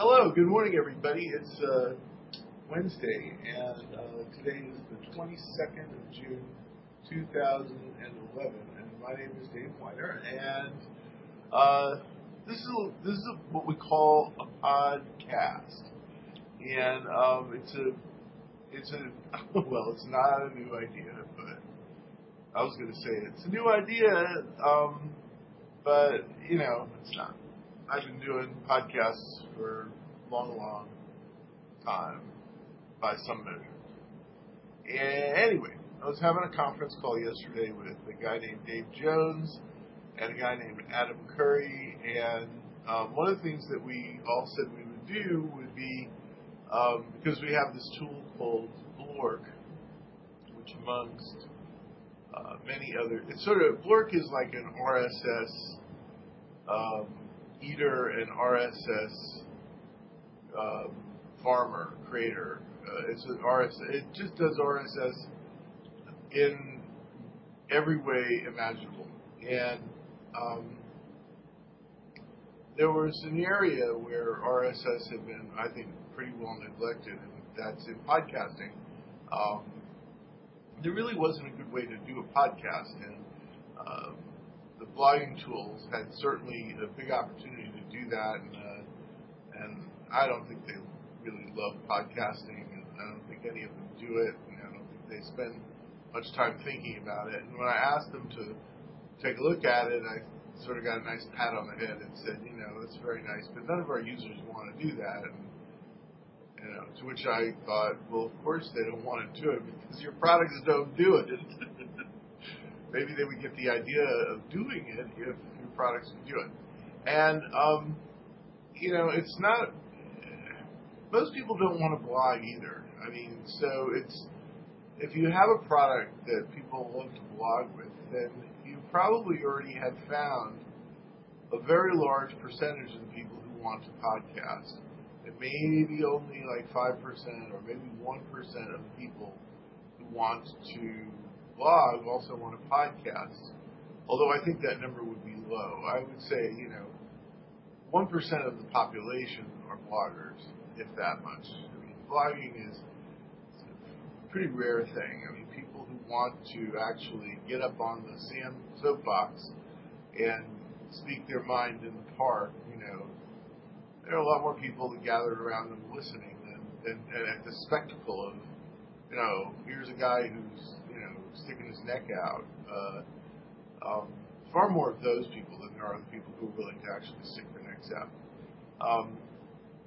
Hello, good morning, everybody. It's uh, Wednesday, and uh, today is the 22nd of June, 2011, and my name is Dave Winer, and uh, this is a, this is a, what we call a podcast, and um, it's a it's a well, it's not a new idea, but I was going to say it's a new idea, um, but you know, it's not. I've been doing podcasts for a long, long time by some measure. Anyway, I was having a conference call yesterday with a guy named Dave Jones and a guy named Adam Curry, and um, one of the things that we all said we would do would be um, because we have this tool called Blork, which amongst uh, many other, it's sort of Blork is like an RSS um, eater and RSS um, farmer creator. Uh, it's an RSS. It just does RSS in every way imaginable, and um, there was an area where RSS had been, I think, pretty well neglected, and that's in podcasting. Um, there really wasn't a good way to do a podcast, and um, the blogging tools had certainly a big opportunity to do that, and uh, and I don't think they really love podcasting, and I don't think any of them do it, and I don't think they spend much time thinking about it. And when I asked them to take a look at it, I sort of got a nice pat on the head and said, you know, that's very nice, but none of our users want to do that. And, you know, to which I thought, well, of course they don't want to do it because your products don't do it. Maybe they would get the idea of doing it if your products would do it. And, um, you know, it's not, most people don't want to blog either. I mean, so it's, if you have a product that people love to blog with, then you probably already have found a very large percentage of people who want to podcast. And maybe only like 5% or maybe 1% of people who want to blog also want to podcast. Although I think that number would be low. I would say, you know, 1% of the population are bloggers, if that much. I mean, blogging is a pretty rare thing. I mean, people who want to actually get up on the sand soapbox and speak their mind in the park, you know, there are a lot more people that gather around them listening than, than, than at the spectacle of, you know, here's a guy who's, sticking his neck out. Uh, um, far more of those people than there are the people who are willing to actually stick their necks out. Um,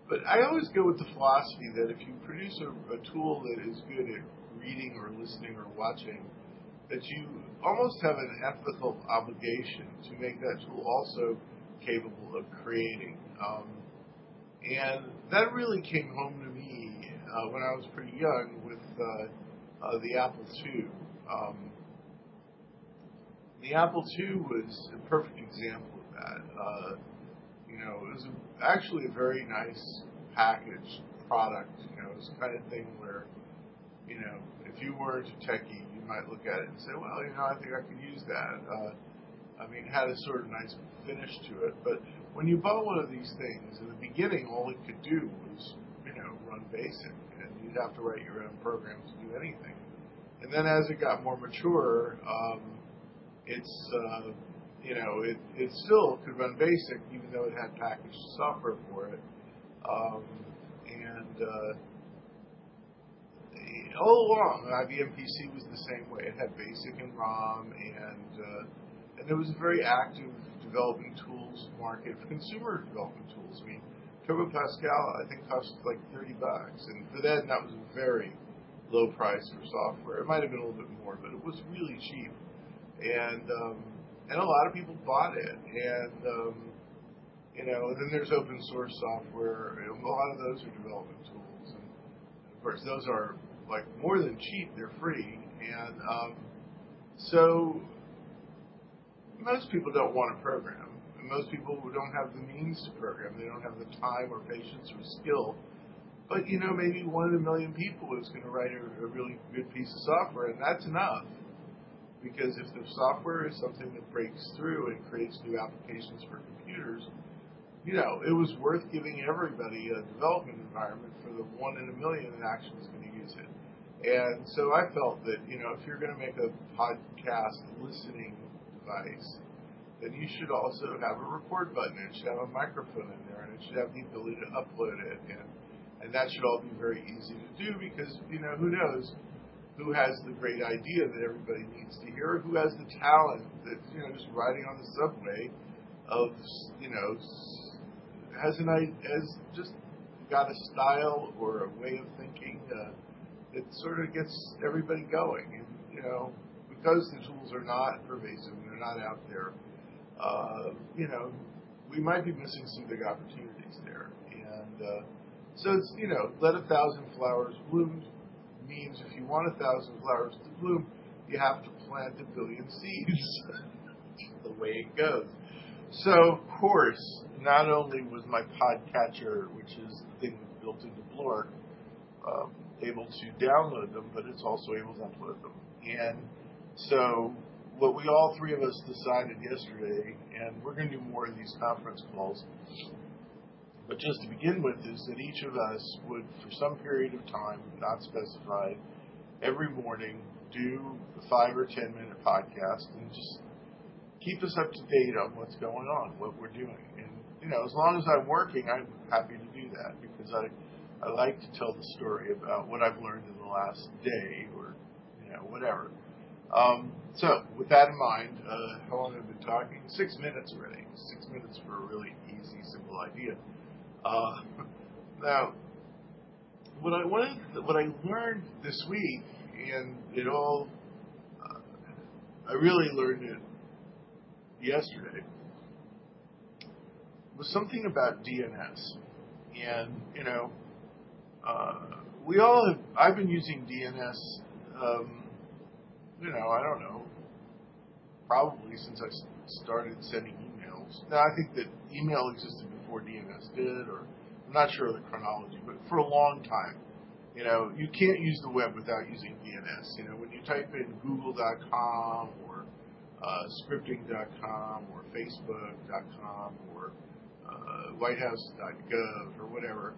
but I always go with the philosophy that if you produce a, a tool that is good at reading or listening or watching, that you almost have an ethical obligation to make that tool also capable of creating. Um, and that really came home to me uh, when I was pretty young with uh, uh, the Apple II. Um, the Apple II was a perfect example of that. Uh, you know, it was a, actually a very nice packaged product. You know, it was the kind of thing where, you know, if you weren't a techie, you might look at it and say, well, you know, I think I could use that. Uh, I mean, it had a sort of nice finish to it. But when you bought one of these things, in the beginning, all it could do was, you know, run basic, and you'd have to write your own programs to do anything. And then as it got more mature, um, it's, uh, you know, it, it still could run basic, even though it had packaged software for it. Um, and uh, all along, IBM PC was the same way. It had BASIC and ROM, and uh, and there was a very active developing tools market for consumer development tools. I mean, Turbo Pascal, I think, cost like 30 bucks, and for that, that was very low price for software. It might have been a little bit more, but it was really cheap, and um, and a lot of people bought it, and um, you know, then there's open source software. A lot of those are development tools, and of course, those are like more than cheap, they're free. And um, so most people don't want to program. And most people don't have the means to program. They don't have the time or patience or skill. But you know, maybe one in a million people is going to write a, a really good piece of software, and that's enough. Because if the software is something that breaks through and creates new applications for computers, you know, it was worth giving everybody a development environment for the one in a million that actually is going to use it. And so I felt that, you know, if you're going to make a podcast listening device, then you should also have a record button. It should have a microphone in there, and it should have the ability to upload it. And, and that should all be very easy to do because, you know, who knows who has the great idea that everybody needs to hear, who has the talent that, you know, just riding on the subway of, you know, has an has just got a style or a way of thinking. Uh, it sort of gets everybody going. And, you know, because the tools are not pervasive and they're not out there, uh, you know, we might be missing some big opportunities there. And uh, so it's, you know, let a thousand flowers bloom means if you want a thousand flowers to bloom, you have to plant a billion seeds. the way it goes. So, of course, not only was my podcatcher, which is the thing built into Blork, um, able to download them, but it's also able to upload them. And so what we all three of us decided yesterday, and we're going to do more of these conference calls, but just to begin with, is that each of us would, for some period of time, not specified, every morning do a five or ten minute podcast and just keep us up to date on what's going on, what we're doing. And, you know, as long as I'm working, I'm happy to do that because I I like to tell the story about what I've learned in the last day or, you know, whatever. Um, so, with that in mind, uh, how long have I been talking? Six minutes already. Six minutes for a really easy, simple idea. Uh, now, what I wanted, what I learned this week, and it all, uh, I really learned it yesterday, was something about DNS. And, you know, uh, we all have, I've been using DNS, um, you know, I don't know, probably since I started sending emails. Now, I think that email existed before DNS did, or I'm not sure of the chronology, but for a long time, you know, you can't use the web without using DNS. You know, when you type in google.com or uh, scripting.com or facebook.com or uh, whitehouse.gov or whatever,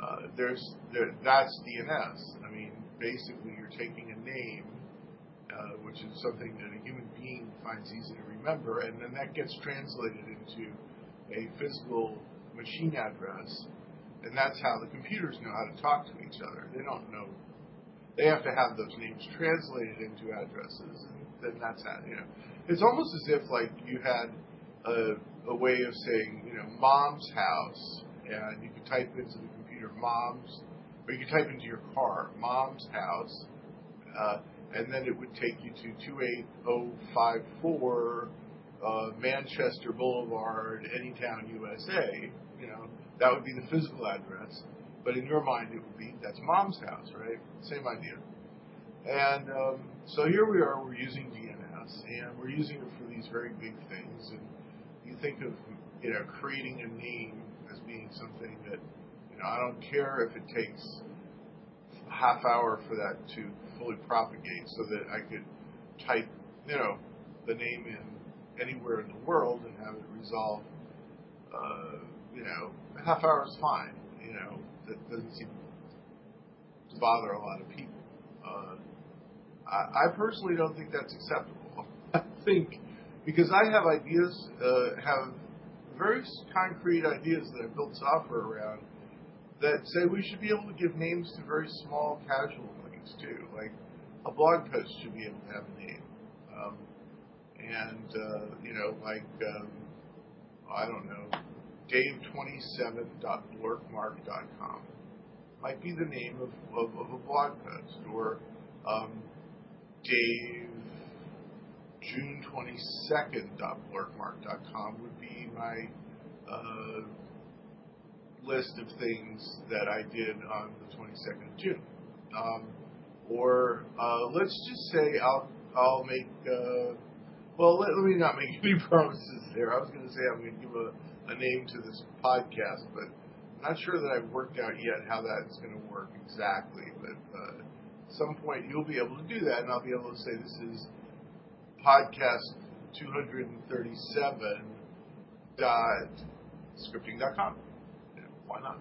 uh, there's there, that's DNS. I mean, basically, you're taking a name, uh, which is something that a human being finds easy to remember, and then that gets translated into a physical machine address, and that's how the computers know how to talk to each other. They don't know. They have to have those names translated into addresses, and then that's how you know. It's almost as if like you had a, a way of saying, you know, mom's house, and you could type into the computer mom's, or you could type into your car, mom's house, uh, and then it would take you to 28054 uh, Manchester Boulevard, Anytown, USA. You know, that would be the physical address. But in your mind, it would be that's mom's house, right? Same idea. And um, so here we are, we're using DNS, and we're using it for these very big things. And you think of, you know, creating a name as being something that you know, I don't care if it takes a half hour for that to fully propagate so that I could type, you know, the name in anywhere in the world and have it resolve. Uh, you know, a half hour is fine. You know, that doesn't seem to bother a lot of people. Uh, I, I personally don't think that's acceptable. I think because I have ideas, uh, have very concrete ideas that I built software around that say we should be able to give names to very small casual things too. Like a blog post should be able to have a name. Um, and, uh, you know, like, um, I don't know, dave27.blorkmark.com might be the name of, of, of a blog post. Or um, dave june22nd.blorkmark.com would be my uh, list of things that I did on the 22nd of June. Um, or uh, let's just say I'll I'll make uh, well let, let, me not make any promises there. I was going to say I'm going to give a, a name to this podcast, but I'm not sure that I've worked out yet how that's going to work exactly. But uh, at some point you'll be able to do that, and I'll be able to say this is podcast 237 dot scripting.com. Know, why not?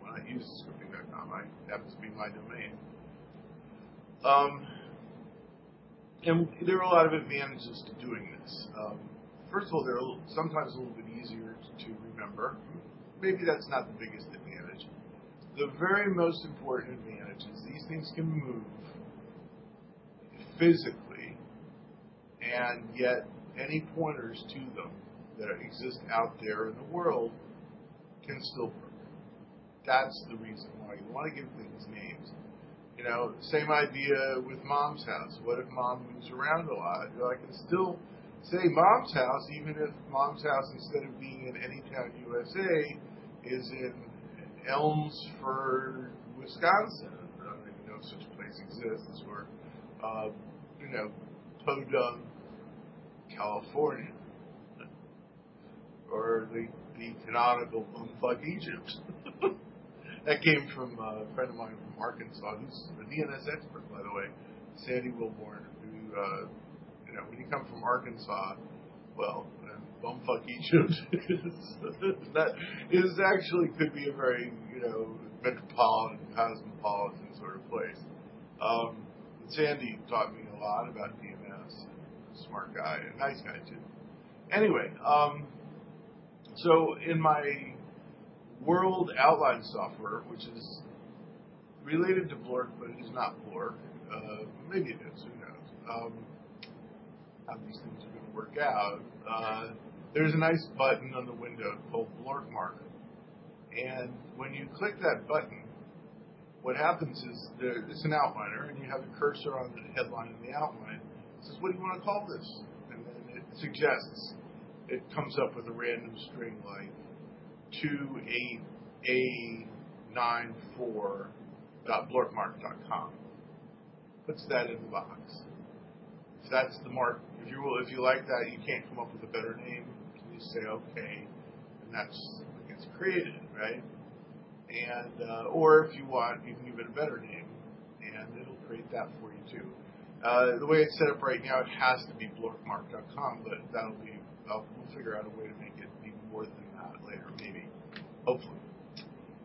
Why not use scripting.com? I happens to be my domain. Um, and there are a lot of advantages to doing this. Um, first of all, they're sometimes a little bit to remember. Maybe that's not the biggest advantage. The very most important advantage is these things can move physically, and yet any pointers to them that exist out there in the world can still work. That's the reason why you want to give things names. You know, same idea with mom's house. What if mom moves around a lot? You know, I can still say mom's house, even if mom's house, instead of being in Anytown, USA, is in Elmsford, Wisconsin. I don't even know if such a place exists, or, uh, you know, Podunk, California, or the, the canonical bumfuck Egypt. that came from a friend of mine from Arkansas, who's a DNS expert, by the way, Sandy Wilborn, who, uh, you know, when you come from Arkansas, well, bumfuck Egypt that is actually could be a very, you know, metropolitan, cosmopolitan sort of place. Um, Sandy taught me a lot about DNS. Smart guy, a nice guy too. Anyway, um, so in my World Outline software, which is related to Blork, but it is not Blork. Uh, maybe it is. Who knows? Um, how these things are going to work out. Uh, there's a nice button on the window called Blork Mark, and when you click that button, what happens is there, it's an outliner, and you have a cursor on the headline in the outline. It says, "What do you want to call this?" And then it suggests. It comes up with a random string like 28A94.blorkmark.com. Puts that in the box. If that's the mark, if you if you like that, you can't come up with a better name. You say okay, and that's gets created, right? And uh, or if you want, you can give it a better name, and it'll create that for you too. Uh, the way it's set up right now, it has to be blorkmark.com, but that'll be. I'll, we'll figure out a way to make it be more than that later, maybe. Hopefully.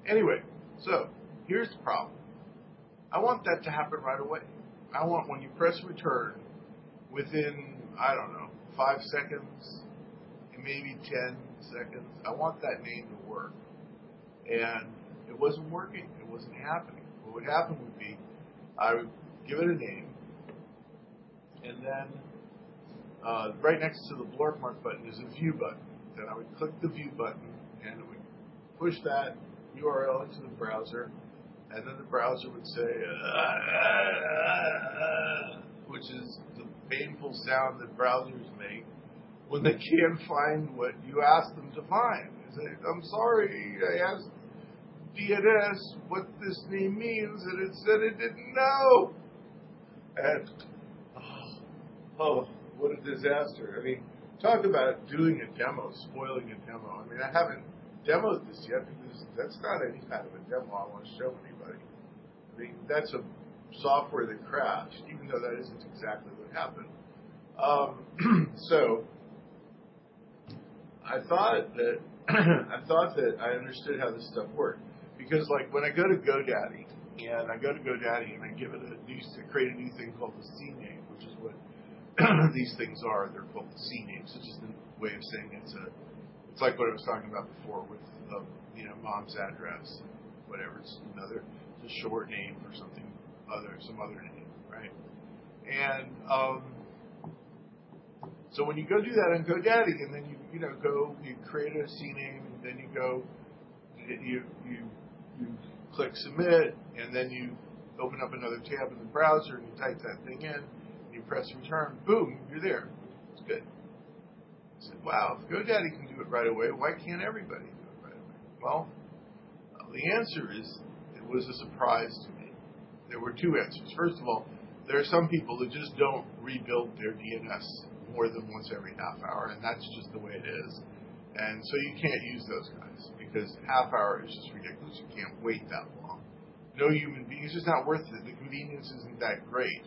Anyway, so here's the problem. I want that to happen right away. I want when you press return, within, I don't know, five seconds, maybe 10 seconds, I want that name to work. And it wasn't working. It wasn't happening. What would happen would be I would give it a name, and then uh, right next to the blork mark button is a view button. Then I would click the view button, and it would push that URL into the browser, and then the browser would say, uh, which is painful sound that browsers make when they can't find what you ask them to find. They say, I'm sorry, I asked DNS what this name means, and it said it didn't know. And, oh, oh what a disaster. I mean, talk about doing a demo, spoiling a demo. I mean, I haven't demoed this yet because that's not any kind of a demo I want to show anybody. I mean, that's a software that crashed, even though that isn't exactly what happened. Um, so I thought that I thought that I understood how this stuff worked because, like, when I go to GoDaddy and I go to GoDaddy and I give it a new, create a new thing called the CNAME, which is what these things are. They're called the CNAMEs. It's just a way of saying it's a it's like what I was talking about before with um, you know mom's address, whatever. It's another it's a short name for something other, some other name, right? And um, so when you go do that on GoDaddy, and then you you know go you create a CNAME, and then you go you you you click submit, and then you open up another tab in the browser and you type that thing in, and you press return, boom, you're there. It's good. I said, wow, if GoDaddy can do it right away, why can't everybody do it right away? Well, the answer is it was a surprise to me. There were two answers. First of all, there are some people who just don't rebuild their DNS more than once every half hour, and that's just the way it is. And so you can't use those guys because half hour is just ridiculous. You can't wait that long. No human being, it's just not worth it. The convenience isn't that great,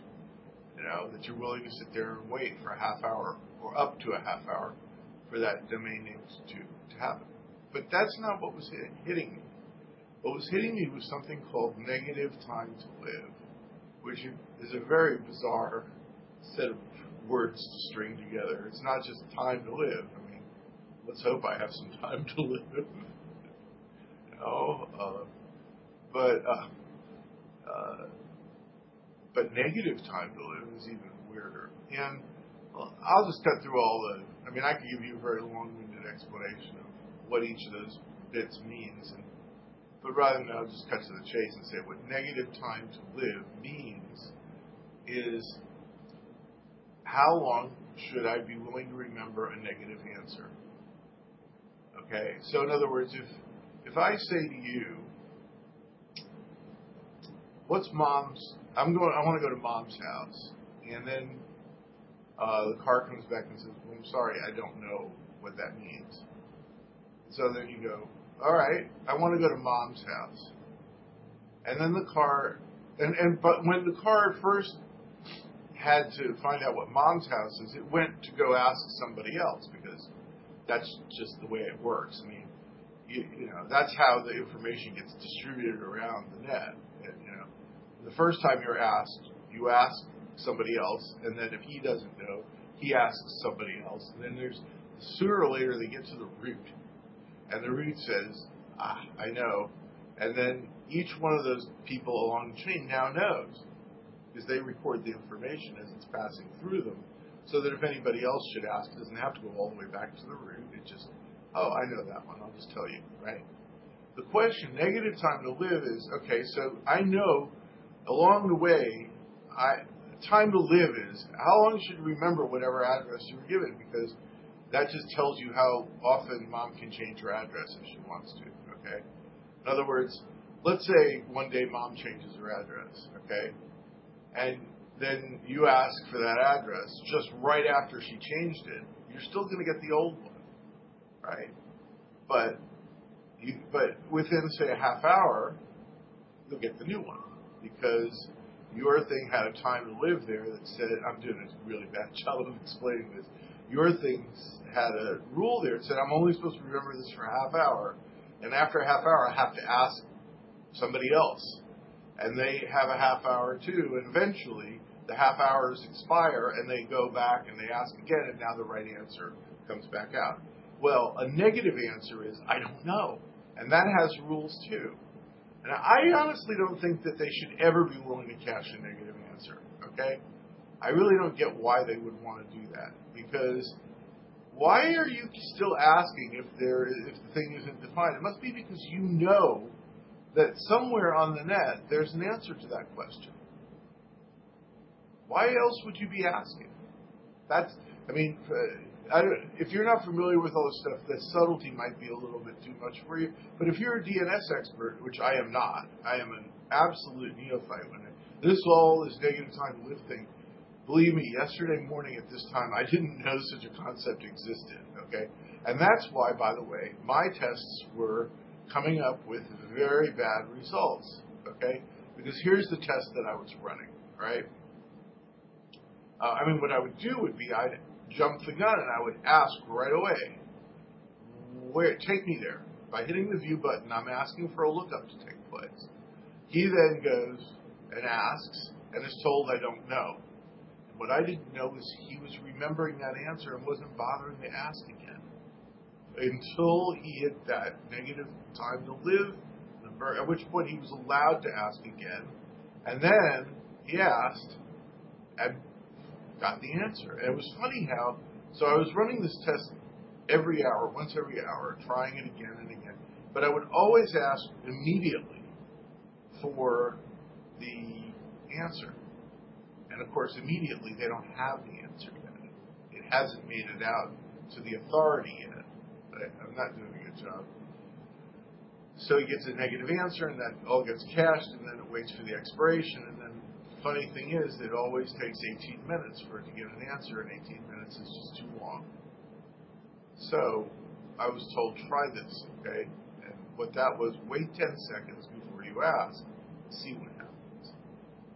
you know, that you're willing to sit there and wait for a half hour or up to a half hour for that domain name to, to happen. But that's not what was hit, hitting me. What was hitting me was something called negative time to live, which is a very bizarre set of words to string together. It's not just time to live. I mean, let's hope I have some time to live. you know, uh, but uh, uh, but negative time to live is even weirder. And well, I'll just cut through all the. I mean, I could give you a very long-winded explanation of what each of those bits means, and but rather than I'll just cut to the chase and say what negative time to live means is how long should I be willing to remember a negative answer? Okay, so in other words, if if I say to you, "What's mom's?" I'm going. I want to go to mom's house, and then uh, the car comes back and says, well, "I'm sorry, I don't know what that means." So then you go, "All right, I want to go to mom's house," and then the car, and and but when the car first had to find out what mom's house is, it went to go ask somebody else because that's just the way it works. I mean, you, you know, that's how the information gets distributed around the net. And, you know, the first time you're asked, you ask somebody else, and then if he doesn't know, he asks somebody else, and then there's sooner or later they get to the root, and the root says, "Ah, I know," and then each one of those people along the chain now knows because they record the information as it's passing through them, so that if anybody else should ask, it doesn't have to go all the way back to the root. It just, oh, I know that one. I'll just tell you, right? The question, negative time to live, is okay. So I know along the way, I time to live is how long should you remember whatever address you were given because that just tells you how often mom can change her address if she wants to. Okay. In other words, let's say one day mom changes her address. Okay and then you ask for that address just right after she changed it, you're still going to get the old one, right? But you, but within say a half hour, you'll get the new one because your thing had a time to live there that said, I'm doing a really bad job of explaining this. Your thing had a rule there that said, I'm only supposed to remember this for a half hour, and after a half hour, I have to ask somebody else and they have a half hour too, and eventually the half hours expire and they go back and they ask again, and now the right answer comes back out. Well, a negative answer is, I don't know. And that has rules too. And I honestly don't think that they should ever be willing to cache a negative answer, okay? I really don't get why they would want to do that. Because why are you still asking if there if the thing isn't defined? It must be because you know that somewhere on the net there's an answer to that question. Why else would you be asking? That's, I mean, uh, I if you're not familiar with all this stuff, the subtlety might be a little bit too much for you. But if you're a DNS expert, which I am not, I am an absolute neophyte when it, this all this negative time lifting. Believe me, yesterday morning at this time, I didn't know such a concept existed. Okay, and that's why, by the way, my tests were coming up with very bad results. Okay? Because here's the test that I was running, right? Uh, I mean, what I would do would be I'd jump the gun and I would ask right away, where take me there. By hitting the view button, I'm asking for a lookup to take place. He then goes and asks and is told I don't know. What I didn't know is he was remembering that answer and wasn't bothering to ask again until he hit that negative time to live number, at which point he was allowed to ask again. And then he asked and got the answer. And it was funny how, so I was running this test every hour, once every hour, trying it again and again. But I would always ask immediately for the answer. And of course, immediately they don't have the answer yet. It hasn't made it out to the authority yet. I'm not doing a good job. So he gets a negative answer, and that all gets cached, and then it waits for the expiration. And then, the funny thing is, it always takes 18 minutes for it to get an answer, and 18 minutes is just too long. So I was told, try this, okay? And what that was, wait 10 seconds before you ask, see what happens.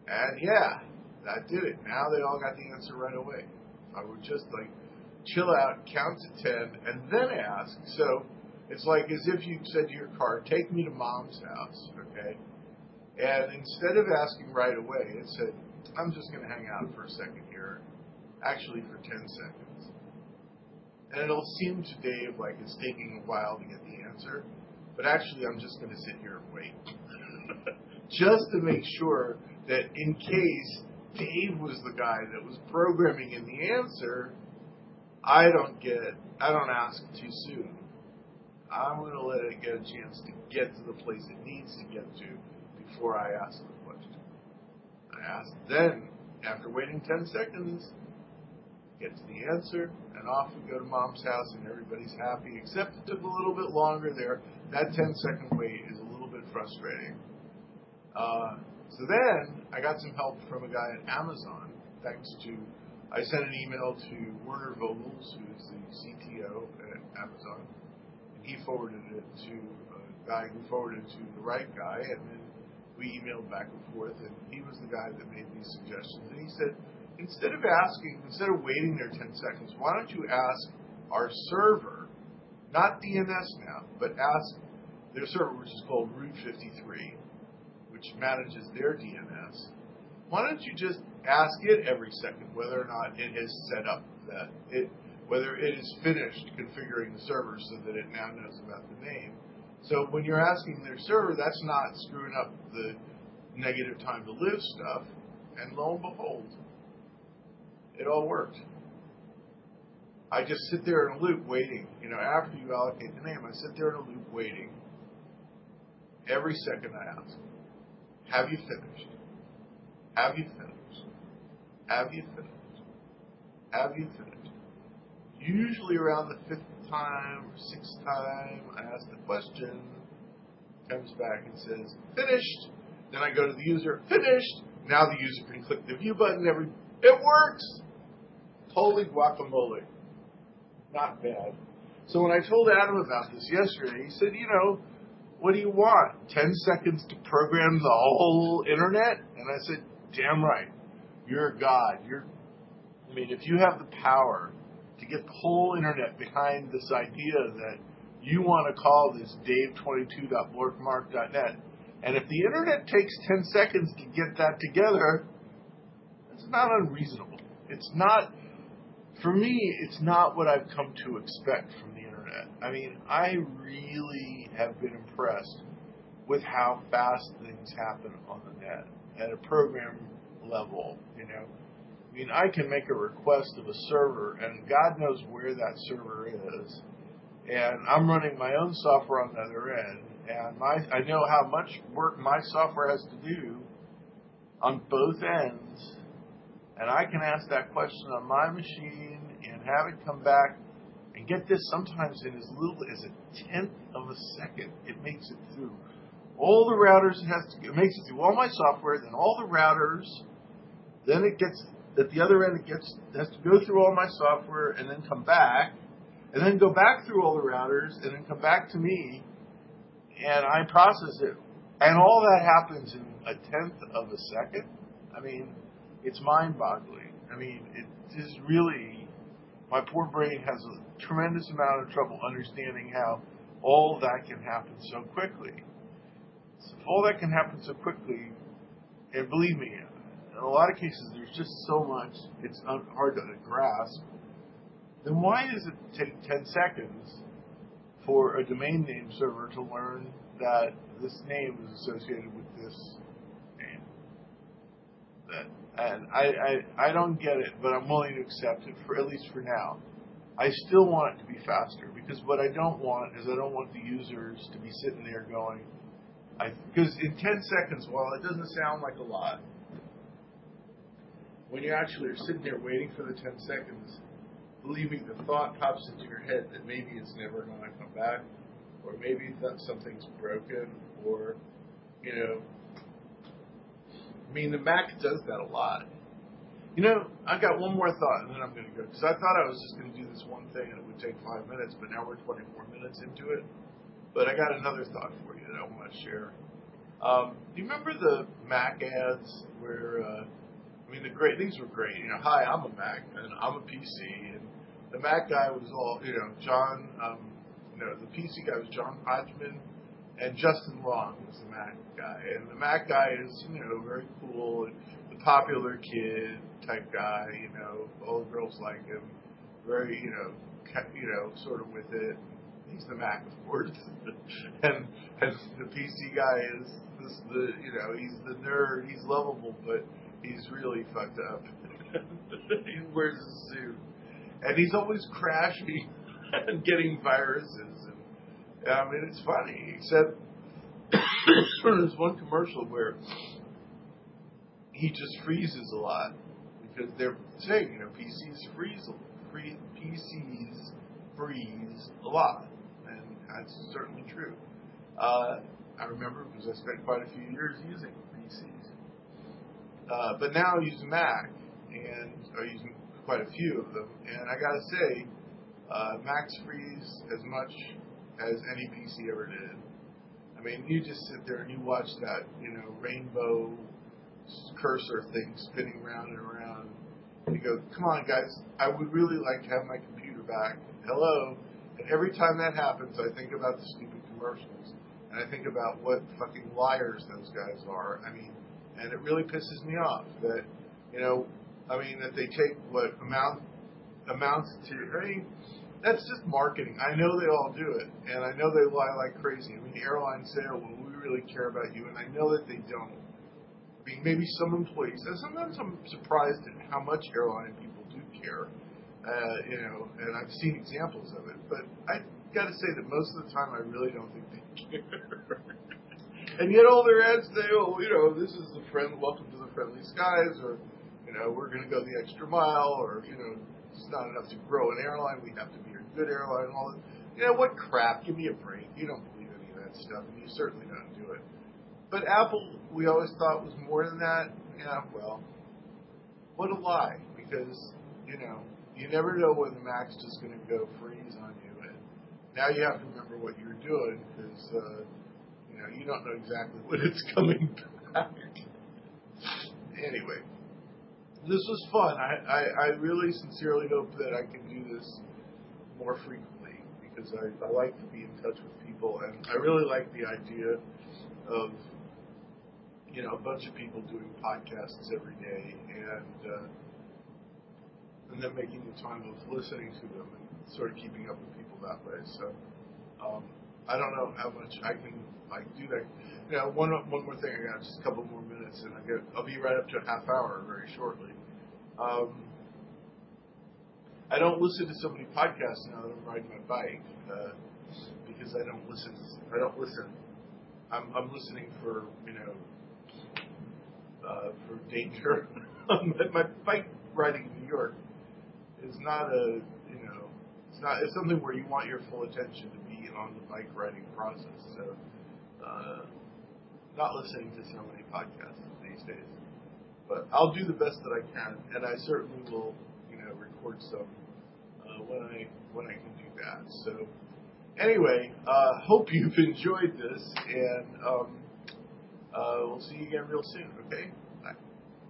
And yeah, that did it. Now they all got the answer right away. I would just like chill out, count to 10, and then ask. So It's like as if you said to your car, "Take me to mom's house," okay? And instead of asking right away, it said, "I'm just going to hang out for a second here, actually for 10 seconds." And it'll seem to Dave like it's taking a while to get the answer, but actually, I'm just going to sit here and wait, just to make sure that in case Dave was the guy that was programming in the answer, I don't get, I don't ask too soon. I'm going to let it get a chance to get to the place it needs to get to before I ask the question. I ask then, after waiting 10 seconds, get to the answer, and off we go to mom's house, and everybody's happy, except it took a little bit longer there. That 10 second wait is a little bit frustrating. Uh, so then I got some help from a guy at Amazon, thanks to I sent an email to Werner Vogels, who's the CTO at Amazon, and he forwarded it to a guy who forwarded it to the right guy, and then we emailed back and forth, and he was the guy that made these suggestions. And he said, instead of asking, instead of waiting there 10 seconds, why don't you ask our server, not DNS now, but ask their server, which is called Route 53, which manages their DNS. Why don't you just ask it every second whether or not it has set up that it, whether it is finished configuring the server so that it now knows about the name. So when you're asking their server, that's not screwing up the negative time to live stuff. And lo and behold, it all worked. I just sit there in a loop waiting. You know, after you allocate the name, I sit there in a loop waiting. Every second I ask, have you finished? Have you finished? Have you finished? Have you finished? Usually around the fifth time or sixth time I ask the question, comes back and says, finished. Then I go to the user, finished. Now the user can click the view button. Every It works. Holy guacamole. Not bad. So when I told Adam about this yesterday, he said, you know, what do you want? 10 seconds to program the whole internet? And I said, damn right. You're god. You're, I mean, if you have the power to get the whole internet behind this idea that you want to call this dave22.blorkmark.net, and if the internet takes 10 seconds to get that together, it's not unreasonable. It's not, for me, it's not what I've come to expect from the internet. I mean, I really have been impressed with how fast things happen on the net at a program level, you know. I mean, I can make a request of a server, and God knows where that server is, and I'm running my own software on the other end, and my I know how much work my software has to do on both ends, and I can ask that question on my machine and have it come back and get this sometimes in as little as a tenth of a second. It makes it through all the routers. It has to. It makes it through all my software, then all the routers. Then it gets at the other end. It gets has to go through all my software and then come back, and then go back through all the routers and then come back to me, and I process it. And all that happens in a tenth of a second. I mean, it's mind-boggling. I mean, it is really my poor brain has a tremendous amount of trouble understanding how all that can happen so quickly. So all that can happen so quickly, and believe me, in a lot of cases there's just so much it's hard to grasp. Then why does it take 10 seconds for a domain name server to learn that this name is associated with this name? That and I, I I don't get it, but I'm willing to accept it for at least for now. I still want it to be faster because what I don't want is I don't want the users to be sitting there going, because in 10 seconds, while it doesn't sound like a lot, when you actually are sitting there waiting for the 10 seconds, believe me, the thought pops into your head that maybe it's never going to come back, or maybe that something's broken, or, you know, I mean, the Mac does that a lot. You know, I got one more thought, and then I'm going to go because I thought I was just going to do this one thing and it would take five minutes, but now we're 24 minutes into it. But I got another thought for you that I want to share. Um, do you remember the Mac ads where? Uh, mean, the great these were great. You know, hi, I'm a Mac and I'm a PC, and the Mac guy was all you know. John, um, know, the PC guy was John Hodgman, and Justin Long was the Mac guy. And the Mac guy is, you know, very cool, and the popular kid type guy. You know, all the girls like him. Very, you know, you know, sort of with it. He's the Mac, of course, and and the PC guy is this the you know he's the nerd. He's lovable, but he's really fucked up. he wears a suit, and he's always crashing and getting viruses. And I mean, it's funny. Except there's one commercial where he just freezes a lot because they're saying you know PCs freeze, free, PCs freeze a lot, and that's certainly true. Uh, I remember because I spent quite a few years using PCs. Uh, but now I use a Mac, and I use quite a few of them. And I gotta say, uh, Macs freeze as much as any PC ever did. I mean, you just sit there and you watch that, you know, rainbow cursor thing spinning round and around. You go, come on, guys, I would really like to have my computer back. Hello. And every time that happens, I think about the stupid commercials. And I think about what fucking liars those guys are. I mean, and it really pisses me off that, you know, I mean, that they take what amount amounts to, I mean, that's just marketing. I know they all do it, and I know they lie like crazy. I mean, airlines say, oh, well, we really care about you, and I know that they don't. I mean, maybe some employees, and sometimes I'm surprised at how much airline people do care, uh, you know, and I've seen examples of it, but I got to say that most of the time I really don't think they care. And yet all their ads say, oh, you know, this is the friend, welcome to the friendly skies, or, you know, we're going to go the extra mile, or, you know, it's not enough to grow an airline, we have to be a good airline, and all that. You know, what crap, give me a break. You don't believe any of that stuff, and you certainly don't do it. But Apple, we always thought was more than that. Yeah, well, what a lie, because, you know, you never know when the Mac's just going to go freeze on you. And now you have to remember what you're doing because, uh, you don't know exactly when it's coming back. anyway, this was fun. I, I, I really sincerely hope that I can do this more frequently because I, I like to be in touch with people and I really like the idea of you know a bunch of people doing podcasts every day and uh, and then making the time of listening to them and sort of keeping up with people that way. So um, I don't know how much I can like do that. Know, one one more thing. I got just a couple more minutes, and I get I'll be right up to a half hour very shortly. Um, I don't listen to so many podcasts now that I'm riding my bike uh, because I don't listen. I don't listen. I'm, I'm listening for you know uh, for danger. my bike riding in New York is not a you know it's not it's something where you want your full attention to be on the bike riding process. So uh, not listening to so many podcasts these days. But I'll do the best that I can, and I certainly will, you know, record some uh, when I when I can do that. So anyway, uh, hope you've enjoyed this, and um, uh, we'll see you again real soon. Okay.